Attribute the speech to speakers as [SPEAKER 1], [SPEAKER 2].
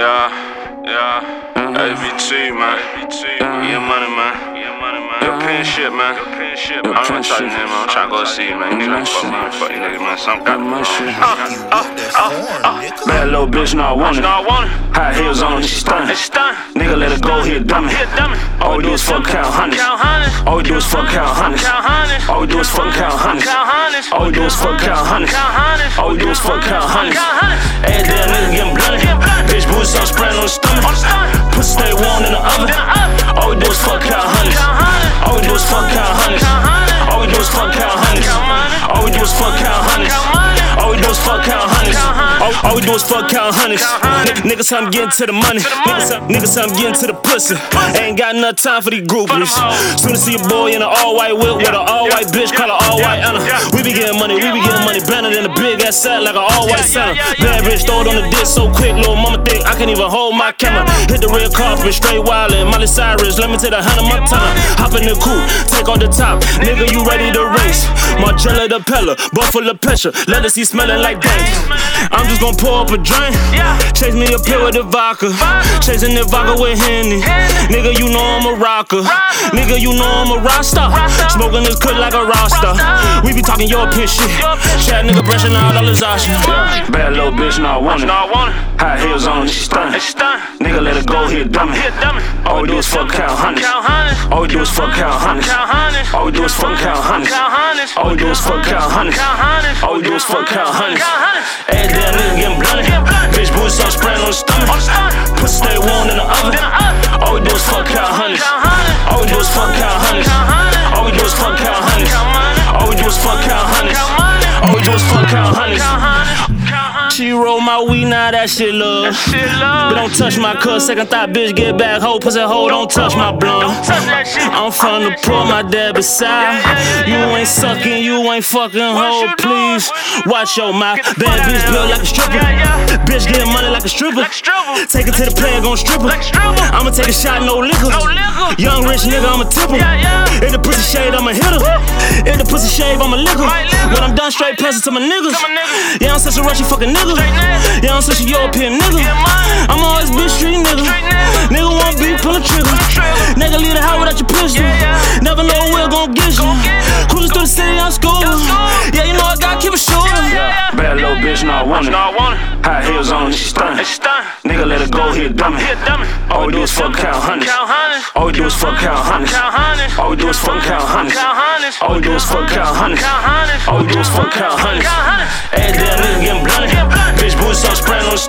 [SPEAKER 1] Yeah, yeah. SBT, man. Money, man. Yeah, money, man. Yo, pin shit, man. Yo, pin shit, man. I'm gonna tell you, man. I'm trying to go see you, man. Nigga, fuck me, fuck you, nigga, man. Something got
[SPEAKER 2] shit.
[SPEAKER 1] Uh, uh, uh, uh.
[SPEAKER 2] Bad little bitch, no, I want it.
[SPEAKER 1] No, I want it.
[SPEAKER 2] High heels on, she stunning. Nigga, let her go, he a dummy. All we do is fuck count hundreds. All we do is fuck count hundreds. All we do is fuck count hundreds. All we do is fuck count hundreds. All we do is fuck count hundreds. Every damn nigga getting. Bitch, boots on the stomach. Stay warm in the oven. All we do is fuck count hundreds. All we do is fuck count hundreds. All we do is fuck count hundreds. All we do is fuck count hundreds. All we do is fuck. All, we do is fuck count hundreds. Nigga, niggas, I'm getting to the money. Niggas, I'm, niggas, I'm getting to the pussy. Ain't got enough time for these groupies. Soon as see a boy in an all white whip with an all white bitch, call her all white Anna. We be getting money, we be getting money better than a big ass set like an all white center. Bad bitch, throw it on the disc so quick, little mama think I can't even hold my camera. Hit the red carpet, straight wildin'. Miley Cyrus, let me take the Hannah Montana. Hop in the coupe, take on the top. Nigga, you ready to race? Margiela the Pella, Buffalo Pressure. Let us see smelling like dank. I'm just gonna pour up a drink. Chase me a pill with the vodka. Chasing the vodka with Henny. Nigga, you know I'm a rocker. Nigga, you know I'm a roster. Smoking this cut like a roster. We be talking your pitch shit. Chat nigga brushing out all his options. Bad little bitch, not I want it.
[SPEAKER 1] No, I want it.
[SPEAKER 2] High heels on, she stunning. Nigga, let her go, he a dummy. All we do is fuck count hundreds. All we do is fuck count hundreds. All we do is fuck count hundreds. All we do is fuck count hundreds. All we do is fuck count hundreds. Every damn nigga getting blunted. Bitch, boots on spraying on the stomach.
[SPEAKER 1] The
[SPEAKER 2] stay warm in the oven. All we do is fuck count hundreds. All we do is fuck count hundreds. All we do is fuck count hundreds. All we do is fuck count hundreds. All we do is fuck count hundreds.
[SPEAKER 1] Count hundreds. Count hundreds.
[SPEAKER 2] She roll my weed, now that shit love.
[SPEAKER 1] Shit, love.
[SPEAKER 2] But don't touch my cuss, second thought, bitch, get back. Hoe, pussy, hoe, don't touch my blunt.
[SPEAKER 1] Don't touch that shit.
[SPEAKER 2] I'm from the poor, my dad beside. You ain't sucking, you ain't fucking, hoe, please. Watch your mouth. Bad bitch built like a stripper. Bitch get money like a stripper. Take it to the player, gon' strip her. I'ma take a shot, no liquor. Young rich nigga, I'ma tip
[SPEAKER 1] yeah.
[SPEAKER 2] If the pussy shade, I'ma hit her. If the pussy shave, I'ma lick her.
[SPEAKER 1] Might lick her.
[SPEAKER 2] When I'm done, straight pass it to my niggas. Yeah, I'm such a Russian fucking nigga.
[SPEAKER 1] Straight nigga.
[SPEAKER 2] Yeah, I'm such a European nigga. I'm always bitch street nigga.
[SPEAKER 1] Nigga.
[SPEAKER 2] Nigga want beef, pull a trigger.
[SPEAKER 1] trigger.
[SPEAKER 2] Nigga leave the house without your pistol.
[SPEAKER 1] Yeah, yeah.
[SPEAKER 2] Never know where gon' get you.
[SPEAKER 1] Gon' get you.
[SPEAKER 2] Cruising through the city, I'm school. Yeah, you know I gotta keep it short.
[SPEAKER 1] Yeah, yeah.
[SPEAKER 2] Bad little bitch, no, I want it.
[SPEAKER 1] No, I want it.
[SPEAKER 2] High heels on, and she stunning.
[SPEAKER 1] It's.
[SPEAKER 2] Nigga, let her go, he a dummy. All we do is fuck count hundreds.
[SPEAKER 1] Count hundreds.
[SPEAKER 2] All we do is fuck count hundreds.
[SPEAKER 1] Count hundreds.
[SPEAKER 2] All we do is fuck count hundreds.
[SPEAKER 1] Count hundreds.
[SPEAKER 2] All we do is fuck count hundreds.
[SPEAKER 1] Count hundreds.
[SPEAKER 2] All we do is fuck count hundreds.
[SPEAKER 1] Count hundreds.
[SPEAKER 2] Every damn nigga getting blunted. Bitch, boots on spraying on the